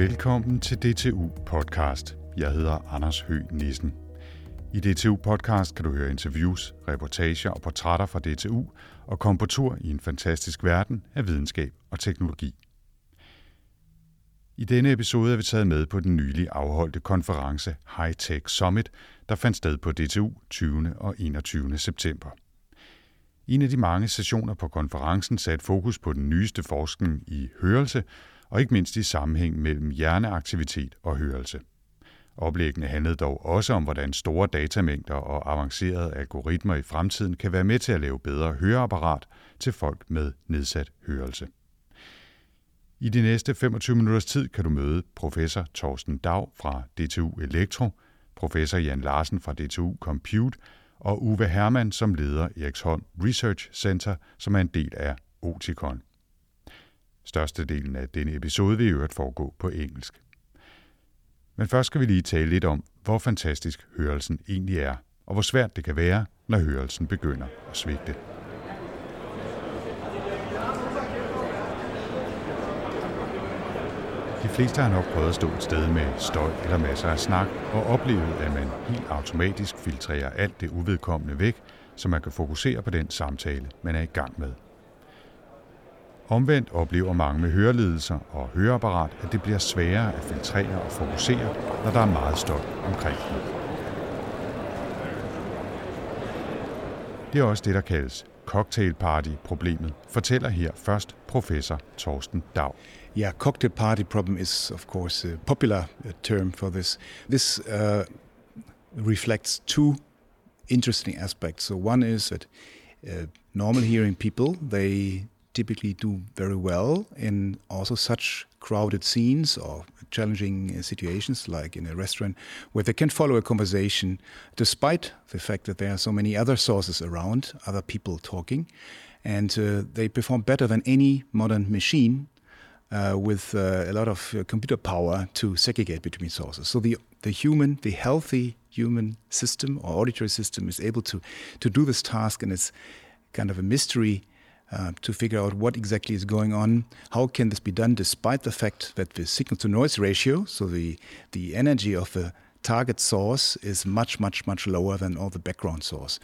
Velkommen til DTU Podcast. Jeg hedder Anders Høgh Nissen. I DTU Podcast kan du høre interviews, reportager og portrætter fra DTU og komme på tur i en fantastisk verden af videnskab og teknologi. I denne episode er vi taget med på den nylig afholdte konference High Tech Summit, der fandt sted på DTU 20. og 21. september. En af de mange sessioner på konferencen satte fokus på den nyeste forskning i hørelse, og ikke mindst i sammenhæng mellem hjerneaktivitet og hørelse. Oplæggene handlede dog også om, hvordan store datamængder og avancerede algoritmer i fremtiden kan være med til at lave bedre høreapparat til folk med nedsat hørelse. I de næste 25 minutters tid kan du møde professor Torsten Dag fra DTU Elektro, professor Jan Larsen fra DTU Compute og Uwe Hermann, som leder Eriksholm Research Center, som er en del af Oticon. Størstedelen af denne episode vil i øvrigt foregå på engelsk. Men først skal vi lige tale lidt om, hvor fantastisk hørelsen egentlig er, og hvor svært det kan være, når hørelsen begynder at svigte. De fleste har nok prøvet at stå et sted med støj eller masser af snak, og oplevet, at man helt automatisk filtrerer alt det uvedkommende væk, så man kan fokusere på den samtale, man er i gang med. Omvendt oplever mange med hørelidelser og høreapparat, at det bliver sværere at filtrere og fokusere, når der er meget støj omkring dem. Det er også det, der kaldes cocktail party-problemet, fortæller her først professor Torsten Dag. Yeah, cocktail party problem is, of course, a popular uh, term for this. This uh, reflects two interesting aspects. So one is that uh, normal hearing people they typically do very well in also such crowded scenes or challenging uh, situations like in a restaurant where they can follow a conversation despite the fact that there are so many other sources around other people talking and uh, they perform better than any modern machine uh, with uh, a lot of uh, computer power to segregate between sources. So the the human, the healthy human system or auditory system is able to to do this task, and it's kind of a mystery uh, to figure out what exactly is going on. How can this be done, despite the fact that the signal to noise ratio, so the the energy of the target source is much, much, much lower than all the background source.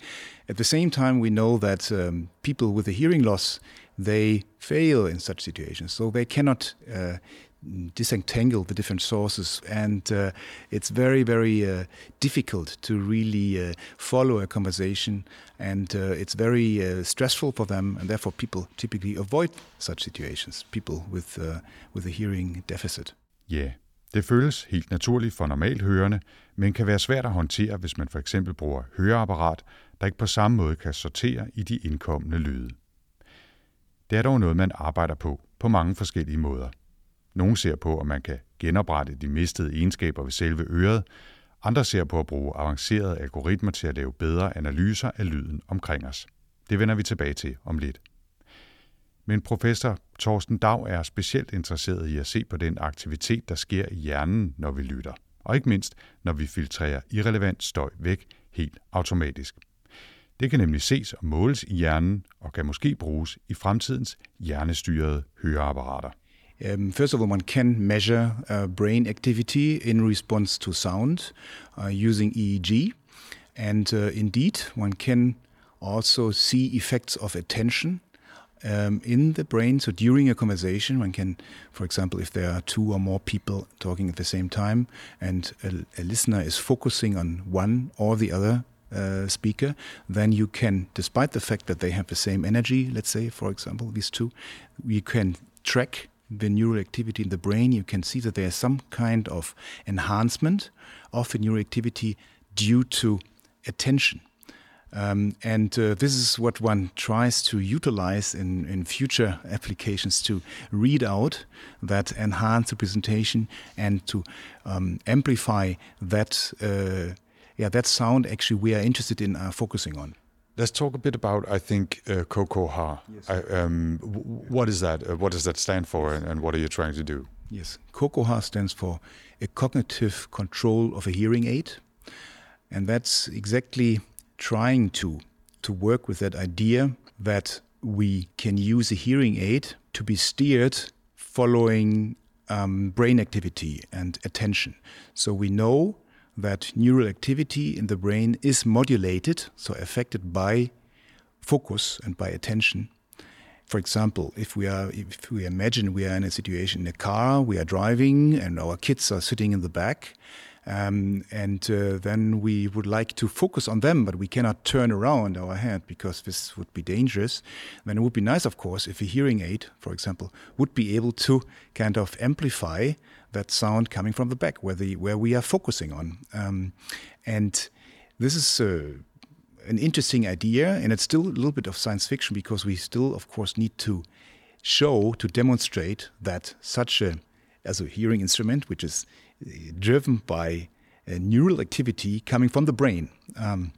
At the same time, we know that um, people with a hearing loss they fail in such situations, so they cannot. Uh, disentangle the different sources. And uh, it's very very uh, difficult to really uh, follow a conversation. And uh, it's very uh, stressful for them. And therefore people typically avoid such situations. People with uh, with a hearing deficit. Yeah, det føles helt naturligt for normalt hørende, men kan være svært at håndtere, hvis man for eksempel bruger høreapparat, der ikke på samme måde kan sortere i de indkommende lyde. Det er dog noget, man arbejder på på mange forskellige måder. Nogle ser på, om man kan genoprette de mistede egenskaber ved selve øret, andre ser på at bruge avancerede algoritmer til at lave bedre analyser af lyden omkring os. Det vender vi tilbage til om lidt. Men professor Torsten Dag er specielt interesseret i at se på den aktivitet, der sker i hjernen, når vi lytter. Og ikke mindst, når vi filtrerer irrelevant støj væk helt automatisk. Det kan nemlig ses og måles i hjernen og kan måske bruges i fremtidens hjernestyrede høreapparater. Um, first of all, one can measure uh, brain activity in response to sound uh, using EEG. And uh, indeed, one can also see effects of attention um, in the brain. So during a conversation, one can, for example, if there are two or more people talking at the same time and a, a listener is focusing on one or the other uh, speaker, then you can, despite the fact that they have the same energy, let's say, for example, these two, you can track the neural activity in the brain. You can see that there is some kind of enhancement of the neural activity due to attention. Um, and uh, this is what one tries to utilize in, in future applications to read out that enhanced representation and to um, amplify that, uh, yeah, that sound actually we are interested in uh, focusing on. Let's talk a bit about, I think, uh, COCOHA. Yes. I, um, w- what is that? Uh, what does that stand for, and, and what are you trying to do? Yes, COCOHA stands for a cognitive control of a hearing aid, and that's exactly trying to to work with that idea that we can use a hearing aid to be steered following um, brain activity and attention. So we know that neural activity in the brain is modulated, so affected by focus and by attention. For example, if we are, if we imagine we are in a situation in a car, we are driving, and our kids are sitting in the back, um, and uh, then we would like to focus on them, but we cannot turn around our head because this would be dangerous. Then it would be nice, of course, if a hearing aid, for example, would be able to kind of amplify that sound coming from the back, where the where we are focusing on. Um, and this is. Uh, an interesting idea, and it's still a little bit of science fiction because we still, of course, need to show to demonstrate that such a as a hearing instrument, which is driven by neural activity coming from the brain. Um,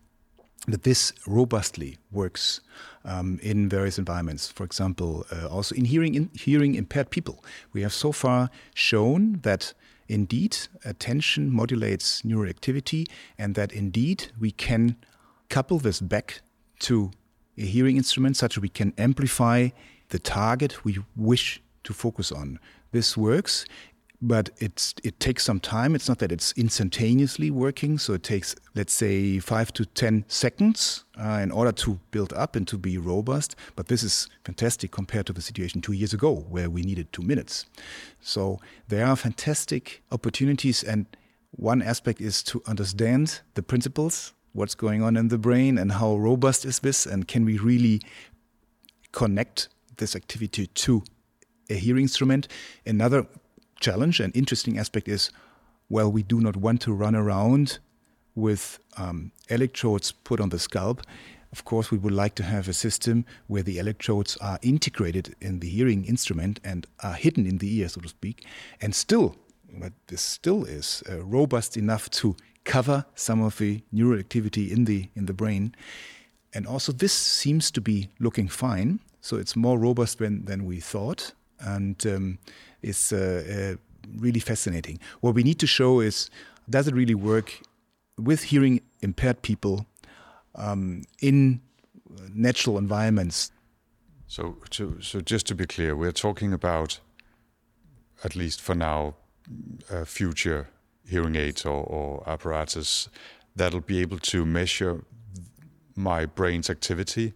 that this robustly works um, in various environments. For example, uh, also in hearing in hearing impaired people, we have so far shown that indeed attention modulates neural activity, and that indeed we can couple this back to a hearing instrument, such that we can amplify the target we wish to focus on. This works but it's it takes some time. It's not that it's instantaneously working, so it takes let's say five to ten seconds uh, in order to build up and to be robust. But this is fantastic compared to the situation two years ago where we needed two minutes. So there are fantastic opportunities, and one aspect is to understand the principles, what's going on in the brain, and how robust is this, and can we really connect this activity to a hearing instrument. Another challenge and interesting aspect is well, we do not want to run around with um, electrodes put on the scalp. Of course, we would like to have a system where the electrodes are integrated in the hearing instrument and are hidden in the ear, so to speak, and still, but this still is uh, robust enough to cover some of the neural activity in the in the brain. And also, this seems to be looking fine. So it's more robust than, than we thought. And um, is uh, uh, really fascinating. What we need to show is does it really work with hearing impaired people um, in natural environments? So, to, so just to be clear, we're talking about, at least for now, uh, future hearing aids or, or apparatus that'll be able to measure my brain's activity,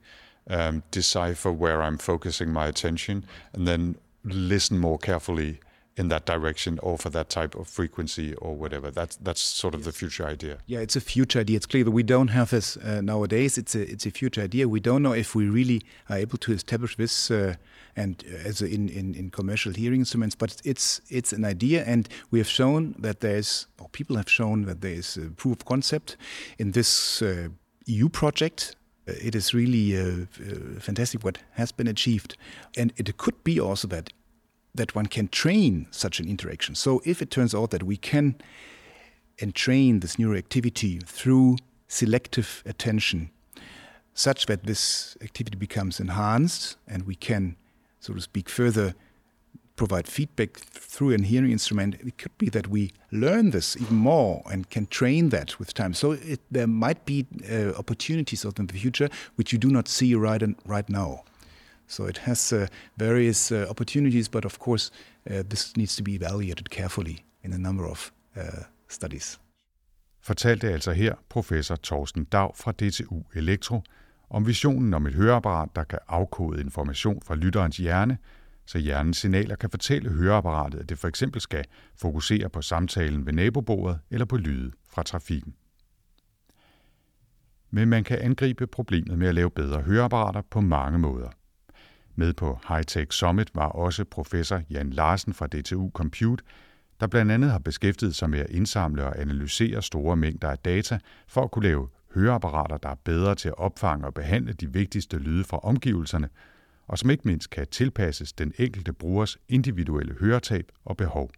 um, decipher where I'm focusing my attention, and then listen more carefully in that direction or for that type of frequency or whatever. That's that's sort of yes. the future idea. Yeah, it's a future idea. It's clear that we don't have this uh, nowadays. It's a it's a future idea. We don't know if we really are able to establish this uh, and uh, as a, in, in in commercial hearing instruments. But it's it's an idea, and we have shown that there's or people have shown that there is a proof of concept in this uh, EU project it is really uh, uh, fantastic what has been achieved. And it could be also that that one can train such an interaction. So if it turns out that we can entrain this neuroactivity through selective attention, such that this activity becomes enhanced and we can, so to speak, further provide feedback through an hearing instrument, it could be that we learn this even more and can train that with time. So it, there might be uh, opportunities in the future which you do not see right, in, right now. So it has uh, various uh, opportunities, but of course, uh, this needs to be evaluated carefully in a number of uh, studies. Fortalte altså her professor Torsten Dag fra DTU Elektro om visionen om et høreapparat, der kan afkode information fra lytterens hjerne – så hjernens signaler kan fortælle høreapparatet, at det for eksempel skal fokusere på samtalen ved nabobordet eller på lyde fra trafikken. Men man kan angribe problemet med at lave bedre høreapparater på mange måder. Med på Hightech Summit var også professor Jan Larsen fra DTU Compute, der blandt andet har beskæftiget sig med at indsamle og analysere store mængder af data for at kunne lave høreapparater, der er bedre til at opfange og behandle de vigtigste lyde fra omgivelserne – og som ikke mindst kan tilpasses den enkelte brugers individuelle høretab og behov.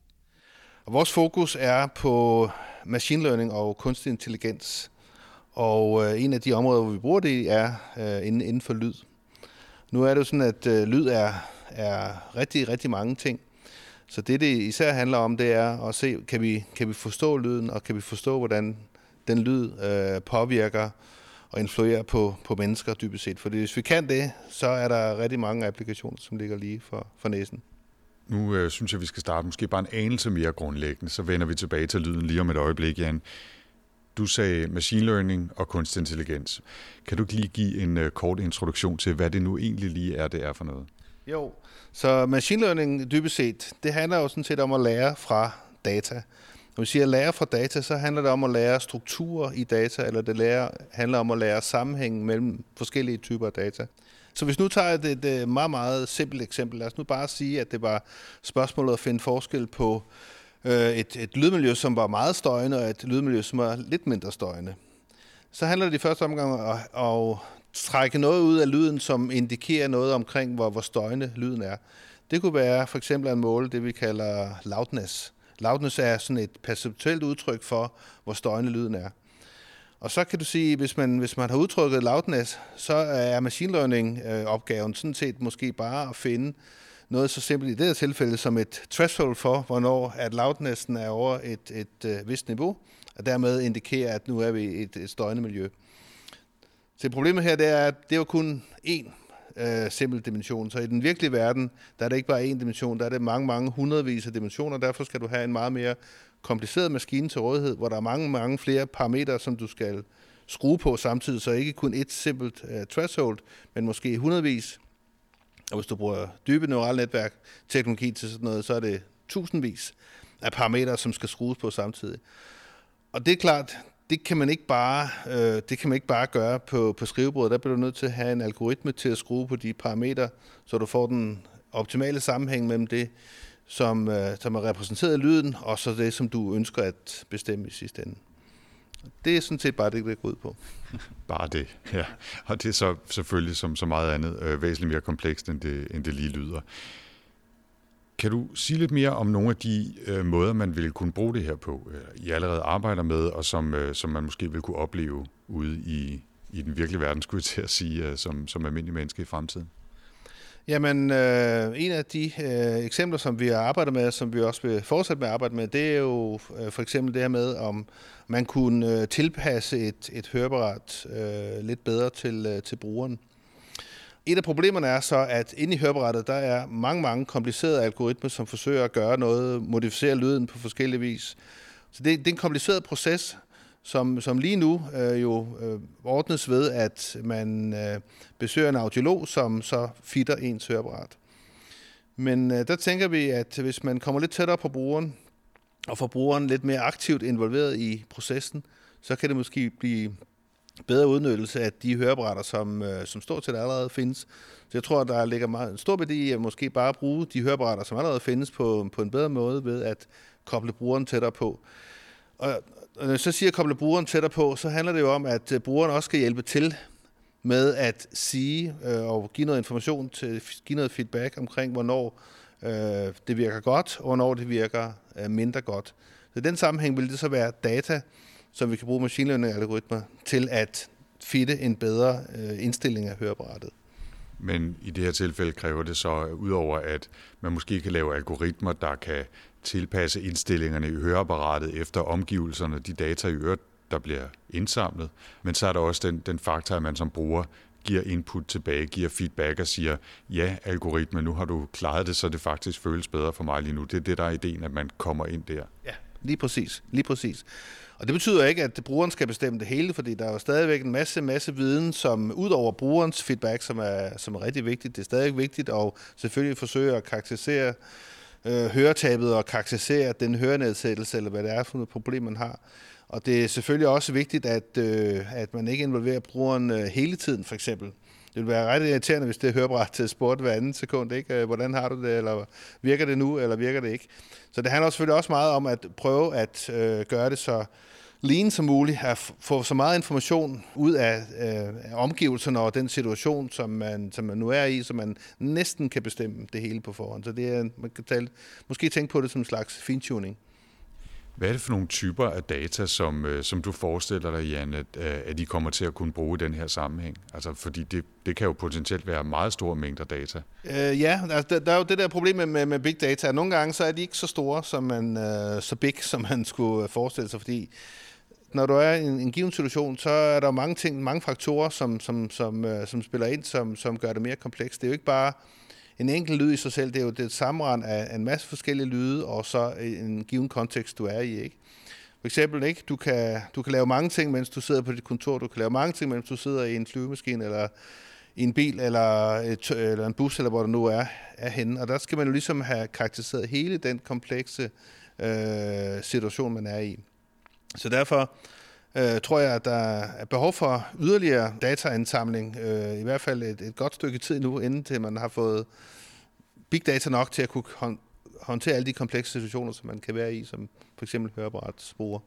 Og vores fokus er på machine learning og kunstig intelligens. Og øh, en af de områder, hvor vi bruger det, er øh, inden, for lyd. Nu er det jo sådan, at øh, lyd er, er rigtig, rigtig mange ting. Så det, det især handler om, det er at se, kan vi, kan vi forstå lyden, og kan vi forstå, hvordan den lyd øh, påvirker og influere på, på mennesker dybest set. Fordi hvis vi kan det, så er der rigtig mange applikationer, som ligger lige for, for næsen. Nu øh, synes jeg, vi skal starte måske bare en anelse mere grundlæggende, så vender vi tilbage til lyden lige om et øjeblik, Jan. Du sagde machine learning og kunstig intelligens. Kan du ikke lige give en uh, kort introduktion til, hvad det nu egentlig lige er, det er for noget? Jo, så machine learning dybest set, det handler jo sådan set om at lære fra data. Når vi siger lære fra data, så handler det om at lære strukturer i data, eller det lærer, handler om at lære sammenhængen mellem forskellige typer af data. Så hvis nu tager et, et, et meget, meget simpelt eksempel, lad os nu bare sige, at det var spørgsmålet at finde forskel på øh, et, et lydmiljø, som var meget støjende, og et lydmiljø, som var lidt mindre støjende. Så handler det i første omgang om at, at trække noget ud af lyden, som indikerer noget omkring, hvor, hvor støjende lyden er. Det kunne være for eksempel at måle det, vi kalder loudness. Loudness er sådan et perceptuelt udtryk for, hvor støjende lyden er. Og så kan du sige, hvis man, hvis man har udtrykket loudness, så er machine learning-opgaven øh, sådan set måske bare at finde noget så simpelt i det her tilfælde som et threshold for, hvornår at loudnessen er over et, et, et vist niveau, og dermed indikerer, at nu er vi i et, et støjende miljø. Så problemet her det er, at det er jo kun én øh, simpel dimension. Så i den virkelige verden, der er det ikke bare én dimension, der er det mange, mange hundredvis af dimensioner. Derfor skal du have en meget mere kompliceret maskine til rådighed, hvor der er mange, mange flere parametre, som du skal skrue på samtidig, så ikke kun et simpelt øh, threshold, men måske hundredvis. Og hvis du bruger dybe neurale netværk teknologi til sådan noget, så er det tusindvis af parametre, som skal skrues på samtidig. Og det er klart, det kan man ikke bare, øh, det kan man ikke bare gøre på, på skrivebordet. Der bliver du nødt til at have en algoritme til at skrue på de parametre, så du får den optimale sammenhæng mellem det, som, øh, som er repræsenteret i lyden, og så det, som du ønsker at bestemme i sidste ende. Det er sådan set bare det, det går ud på. bare det, ja. Og det er så selvfølgelig som så meget andet øh, væsentligt mere komplekst, end det, end det lige lyder. Kan du sige lidt mere om nogle af de øh, måder, man ville kunne bruge det her på, øh, I allerede arbejder med, og som, øh, som man måske vil kunne opleve ude i, i den virkelige verden, skulle jeg til at sige, øh, som, som almindelig menneske i fremtiden? Jamen, øh, en af de øh, eksempler, som vi har arbejdet med, som vi også vil fortsætte med at arbejde med, det er jo øh, for eksempel det her med, om man kunne øh, tilpasse et, et høreapparat øh, lidt bedre til, øh, til brugeren. Et af problemerne er så, at inde i høreapparatet, der er mange, mange komplicerede algoritmer, som forsøger at gøre noget, modificere lyden på forskellige vis. Så det, det er en kompliceret proces, som, som lige nu øh, jo øh, ordnes ved, at man øh, besøger en audiolog, som så fitter ens høreapparat. Men øh, der tænker vi, at hvis man kommer lidt tættere på brugeren, og får brugeren lidt mere aktivt involveret i processen, så kan det måske blive bedre udnyttelse af de høreapparater, som, øh, som stort set allerede findes. Så jeg tror, der ligger meget en stor værdi i at måske bare bruge de høreapparater, som allerede findes på, på en bedre måde ved at koble brugeren tættere på. Og, og når jeg så siger at koble brugeren tættere på, så handler det jo om, at øh, brugeren også skal hjælpe til med at sige øh, og give noget information, til, give noget feedback omkring, hvornår øh, det virker godt, og hvornår det virker øh, mindre godt. Så i den sammenhæng vil det så være data, som vi kan bruge machine learning-algoritmer til at fitte en bedre øh, indstilling af høreapparatet. Men i det her tilfælde kræver det så, udover at man måske kan lave algoritmer, der kan tilpasse indstillingerne i høreapparatet efter omgivelserne, de data i øret, der bliver indsamlet. Men så er der også den, den faktor, at man som bruger giver input tilbage, giver feedback og siger, ja, algoritme, nu har du klaret det, så det faktisk føles bedre for mig lige nu. Det er det, der er ideen, at man kommer ind der. Ja, lige præcis. Lige præcis. Og det betyder ikke, at brugeren skal bestemme det hele, fordi der er jo stadigvæk en masse, masse viden, som ud over brugerens feedback, som er, som er rigtig vigtigt. Det er stadig vigtigt at selvfølgelig forsøge at karakterisere øh, høretabet og karakterisere den hørenedsættelse, eller hvad det er for et problem, man har. Og det er selvfølgelig også vigtigt, at, øh, at man ikke involverer brugeren øh, hele tiden, for eksempel. Det ville være ret irriterende, hvis det hørebræt til sport hver anden sekund. Ikke? Øh, hvordan har du det, eller virker det nu, eller virker det ikke? Så det handler selvfølgelig også meget om at prøve at øh, gøre det så lean som muligt, at få så meget information ud af øh, omgivelserne og den situation, som man, som man nu er i, så man næsten kan bestemme det hele på forhånd. Så det er, man kan tale, måske tænke på det som en slags fintuning. Hvad er det for nogle typer af data, som, øh, som du forestiller dig, Jan, at, øh, at I kommer til at kunne bruge i den her sammenhæng? Altså, fordi det, det kan jo potentielt være meget store mængder data. Øh, ja, altså, der, der er jo det der problem med, med big data. Nogle gange så er de ikke så store, som man, øh, så big, som man skulle øh, forestille sig, fordi når du er i en, en given situation, så er der mange ting, mange faktorer, som, som, som, øh, som spiller ind, som, som gør det mere komplekst. Det er jo ikke bare en enkelt lyd i sig selv, det er jo det sammenrend af en masse forskellige lyde, og så en given kontekst, du er i, ikke? For eksempel, ikke? Du, kan, du kan lave mange ting, mens du sidder på dit kontor. Du kan lave mange ting, mens du sidder i en flyvemaskine, eller i en bil, eller, et, eller en bus, eller hvor du nu er, er henne. Og der skal man jo ligesom have karakteriseret hele den komplekse øh, situation, man er i. Så derfor øh, tror jeg, at der er behov for yderligere dataindsamling, øh, i hvert fald et, et godt stykke tid nu, inden til man har fået big data nok til at kunne håndtere alle de komplekse situationer, som man kan være i, som for eksempel høreapparatbrugere.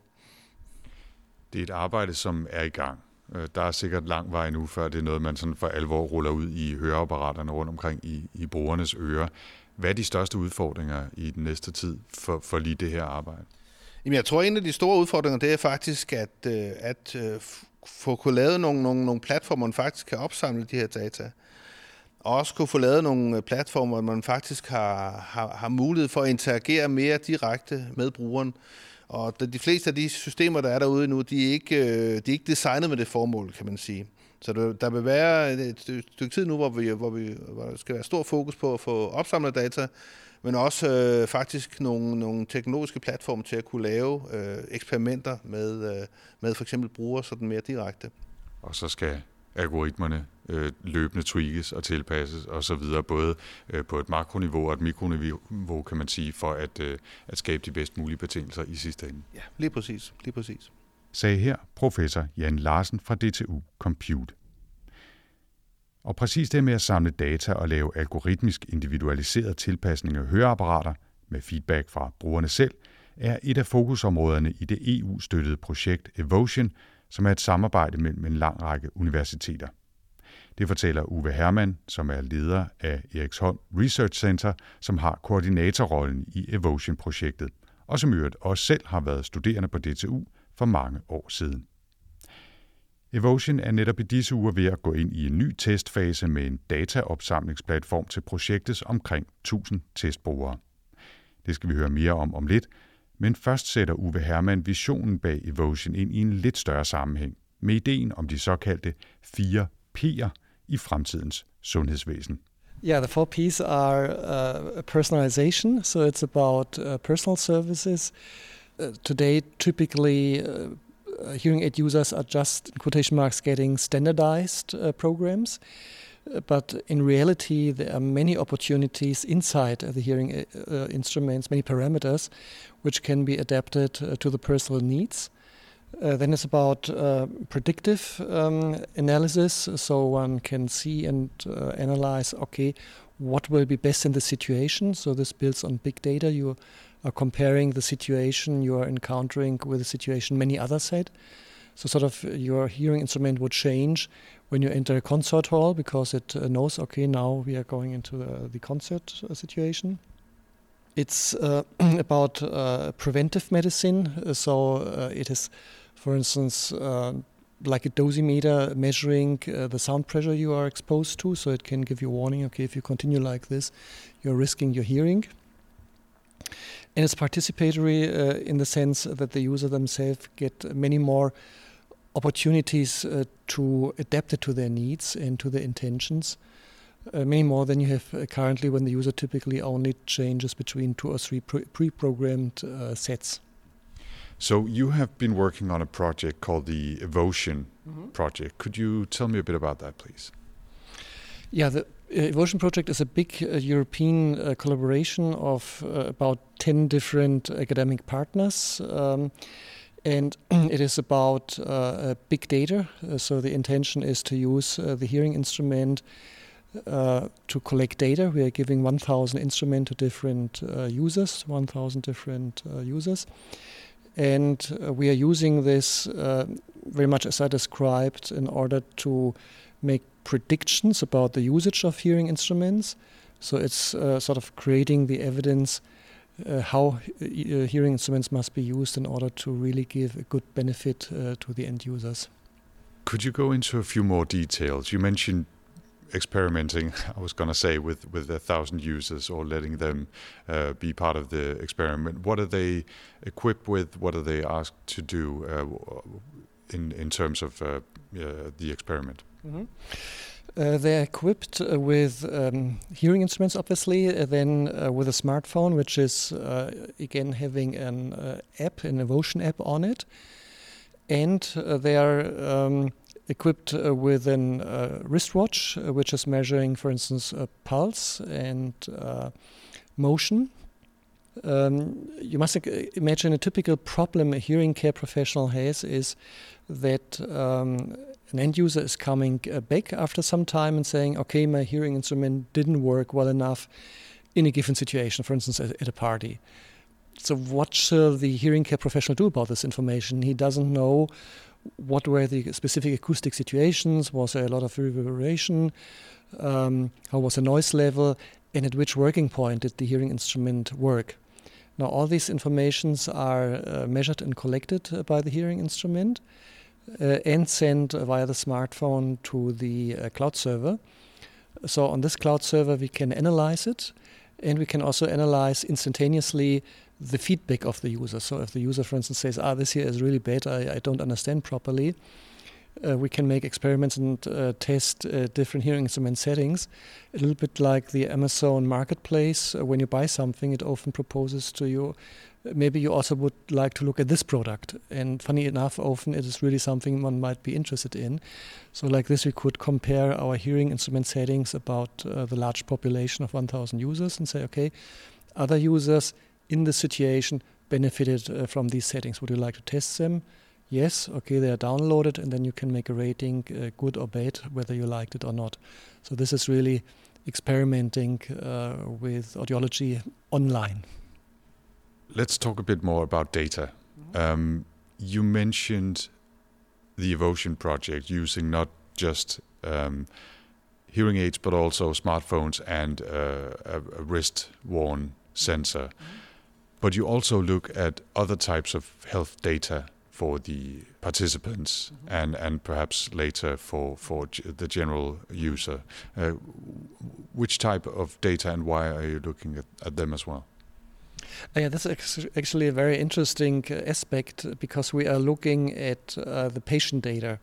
Det er et arbejde, som er i gang. Øh, der er sikkert lang vej nu, før det er noget, man sådan for alvor ruller ud i høreapparaterne rundt omkring i, i brugernes ører. Hvad er de største udfordringer i den næste tid for, for lige det her arbejde? Jamen, jeg tror, at en af de store udfordringer, det er faktisk at, øh, at øh, få kunne lave nogle, nogle, nogle platformer, man faktisk kan opsamle de her data. Og også kunne få lavet nogle øh, platformer, hvor man faktisk har, har, har mulighed for at interagere mere direkte med brugeren. Og de fleste af de systemer, der er derude nu, de er ikke, øh, de er ikke designet med det formål, kan man sige. Så der vil være et stykke tid nu, hvor, vi, hvor, vi, hvor der skal være stor fokus på at få opsamlet data, men også øh, faktisk nogle, nogle teknologiske platforme til at kunne lave øh, eksperimenter med, øh, med for eksempel brugere sådan mere direkte. Og så skal algoritmerne øh, løbende tweakes og tilpasses og så videre, både øh, på et makroniveau og et mikroniveau, kan man sige, for at, øh, at skabe de bedst mulige betingelser i sidste ende. Ja, lige præcis. Lige præcis. Sagde her professor Jan Larsen fra DTU Compute. Og præcis det med at samle data og lave algoritmisk individualiseret tilpasning af høreapparater med feedback fra brugerne selv, er et af fokusområderne i det EU-støttede projekt Evotion, som er et samarbejde mellem en lang række universiteter. Det fortæller Uwe Hermann, som er leder af Eriksholm Research Center, som har koordinatorrollen i Evotion-projektet, og som i øvrigt også selv har været studerende på DTU for mange år siden. Evotion er netop i disse uger ved at gå ind i en ny testfase med en dataopsamlingsplatform til projektets omkring 1000 testbrugere. Det skal vi høre mere om om lidt, men først sætter Uwe Hermann visionen bag Evotion ind i en lidt større sammenhæng med ideen om de såkaldte fire P'er i fremtidens sundhedsvæsen. Yeah, the four P's are uh, personalization, so it's about uh, personal services. Uh, today, typically, uh, uh, hearing aid users are just, in quotation marks, getting standardized uh, programs. Uh, but in reality, there are many opportunities inside the hearing uh, instruments, many parameters, which can be adapted uh, to the personal needs. Uh, then it's about predictive um, analysis, so one can see and analyze, okay, what will be best in the situation. So this builds on big data. You comparing the situation you are encountering with the situation many others had. So, sort of, your hearing instrument would change when you enter a concert hall because it uh, knows, okay, now we are going into the, the concert uh, situation. It's uh, about uh, preventive medicine. So, uh, it is, for instance, uh, like a dosimeter measuring the sound pressure you are exposed to. So, it can give you warning, okay, if you continue like this, you're risking your hearing. And it's participatory uh, in the sense that the user themselves get many more opportunities uh, to adapt it to their needs and to their intentions. Uh, many more than you have uh, currently when the user typically only changes between two or three pre programmed uh, sets. So, you have been working on a project called the Evotion mm -hmm. project. Could you tell me a bit about that, please? Yeah, the Evotion Project is a big uh, European uh, collaboration of uh, about 10 different academic partners. Um, and it is about uh, big data. Uh, so the intention is to use uh, the hearing instrument to collect data. We are giving 1,000 instruments to different users, 1,000 different users. And we are using this very much as I described in order to make predictions about the usage of hearing instruments. So it's uh, sort of creating the evidence uh, how uh, hearing instruments must be used in order to really give a good benefit uh, to the end users. Could you go into a few more details? You mentioned experimenting, I was going to say, with, with a thousand users or letting them uh, be part of the experiment. What are they equipped with? What are they asked to do uh, in, in terms of uh, the experiment? Mm-hmm. Uh, they're equipped uh, with um, hearing instruments, obviously, uh, then uh, with a smartphone, which is uh, again having an uh, app, an Evotion app on it, and they are um, equipped with a wristwatch, which is measuring, for instance, pulse and motion. Um, you must imagine a typical problem a hearing care professional has is that um, an end user is coming uh, back after some time and saying, okay, my hearing instrument didn't work well enough in a given situation, for instance, at, a party. So, what shall the hearing care professional do about this information? He doesn't know what were the specific acoustic situations, was there a lot of reverberation, um, how was the noise level, and at which working point did the hearing instrument work. Now, all these informations are uh, measured and collected uh, by the hearing instrument and send via the smartphone to the uh, cloud server. So, on this cloud server, we can analyze it and we can also analyze instantaneously the feedback of the user. So, if the user, for instance, says, Ah, this here is really bad, I, I don't understand properly, uh, we can make experiments and uh, test uh, different hearing instrument settings. A little bit like the Amazon marketplace. Uh, when you buy something, it often proposes to you, maybe you also would like to look at this product. And funny enough, often it is really something one might be interested in. So, like this, we could compare our hearing instrument settings about uh, the large population of 1,000 users and say, okay, other users in this situation benefited uh, from these settings. Would you like to test them? yes, okay, they are downloaded, and then you can make a rating, uh, good or bad, whether you liked it or not. So this is really experimenting uh, with audiology online. Let's talk a bit more about data. Mm-hmm. Um, you mentioned the Evotion project using not just um, hearing aids, but also smartphones and uh, a, a wrist-worn sensor. Mm-hmm. But you also look at other types of health data for the participants mm-hmm. and, and perhaps later for, for g- the general user. Uh, which type of data and why are you looking at, at them as well? Uh, yeah, that's actually a very interesting uh, aspect because we are looking at uh, the patient data.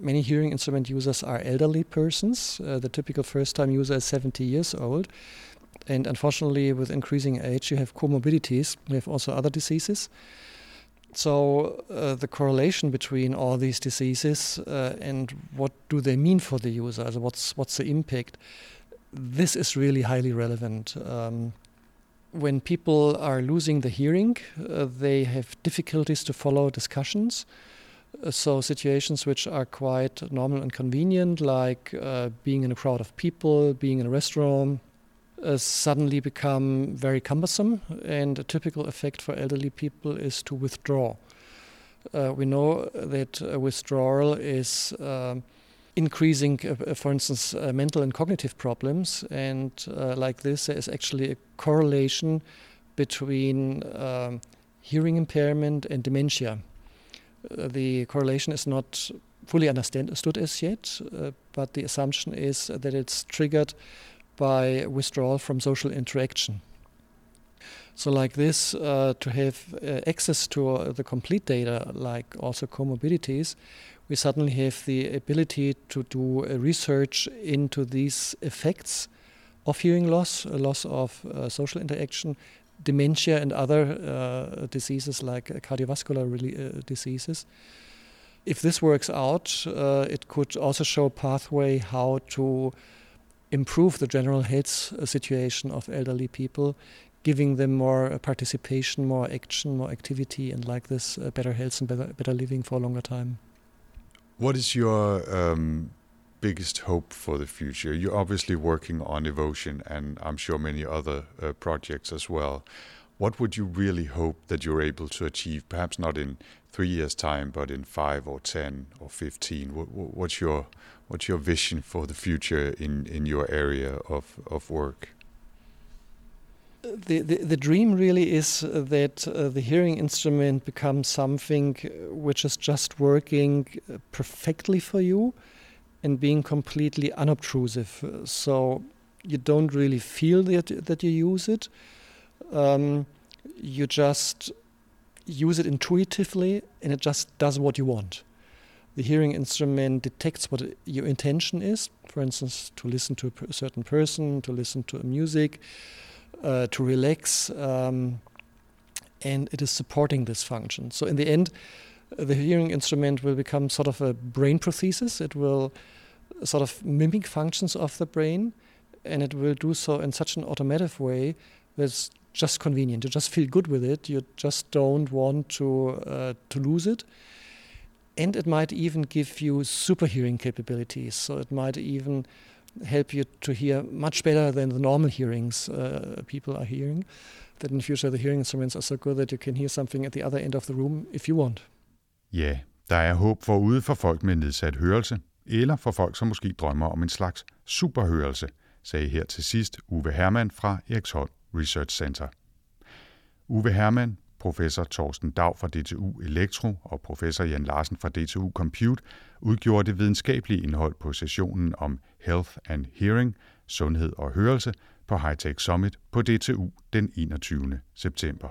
Many hearing instrument users are elderly persons. Uh, the typical first time user is 70 years old. And unfortunately, with increasing age, you have comorbidities. You have also other diseases. So uh, the correlation between all these diseases uh, and what do they mean for the user? Also what's what's the impact? This is really highly relevant. Um, when people are losing the hearing, uh, they have difficulties to follow discussions. Uh, so situations which are quite normal and convenient, like uh, being in a crowd of people, being in a restaurant, uh, suddenly become very cumbersome, and a typical effect for elderly people is to withdraw. Uh, we know that withdrawal is um, increasing, uh, for instance, uh, mental and cognitive problems, and uh, like this, there is actually a correlation between um, hearing impairment and dementia. Uh, the correlation is not fully understood as yet, but the assumption is that it's triggered by withdrawal from social interaction. So, like this, uh, to have uh, access to uh, the complete data, like also comorbidities, we suddenly have the ability to do research into these effects of hearing loss, loss of uh, social interaction, dementia, and other uh, diseases like cardiovascular uh, diseases. If this works out, it could also show a pathway how to improve the general health uh, situation of elderly people, giving them more uh, participation, more action, more activity, and like this, uh, better health and better, better living for a longer time. What is your um, biggest hope for the future? You're obviously working on Evotion, and I'm sure many other uh, projects as well. What would you really hope that you're able to achieve? Perhaps not in three years' time, but in five or ten or fifteen. What's your what's your vision for the future in, in your area of, of work? The, the, dream really is uh, that uh, the hearing instrument becomes something uh, which is just working uh, perfectly for you and being completely unobtrusive. So you don't really feel that, that you use it. Um, you just use it intuitively and it just does what you want. the hearing instrument detects what your intention is, for instance, to listen to a certain person, to listen to a music, uh, to relax, um, and it is supporting this function. So, in the end, the hearing instrument will become sort of a brain prosthesis. It will sort of mimic functions of the brain, and it will do so in such an automatic way that's just convenient. You just feel good with it. You just don't want to uh, to lose it. And it might even give you super hearing capabilities. So it might even help you to hear much better than the normal hearings uh, people are hearing. That in future the hearing instruments are so good that you can hear something at the other end of the room if you want. Ja, der er håb forude for folk med nedsat hørelse, eller for folk, som måske drømmer om en slags superhørelse, sagde her til sidst Uwe Hermann fra Eriksholm Research Center. Uwe Hermann, professor Torsten Dag fra DTU Elektro og professor Jan Larsen fra DTU Compute udgjorde det videnskabelige indhold på sessionen om Health and Hearing, sundhed og hørelse på Hightech Summit på DTU den 21. september.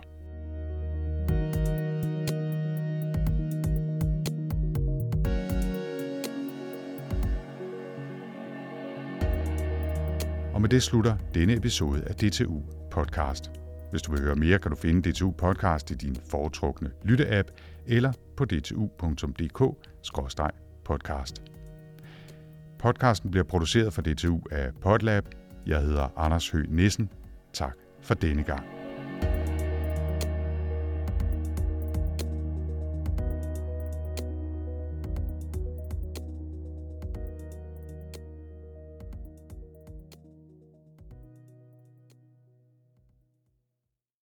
Og med det slutter denne episode af DTU Podcast. Hvis du vil høre mere, kan du finde DTU Podcast i din foretrukne lytteapp eller på dtu.dk-podcast. Podcasten bliver produceret for DTU af Podlab. Jeg hedder Anders Høgh Nissen. Tak for denne gang.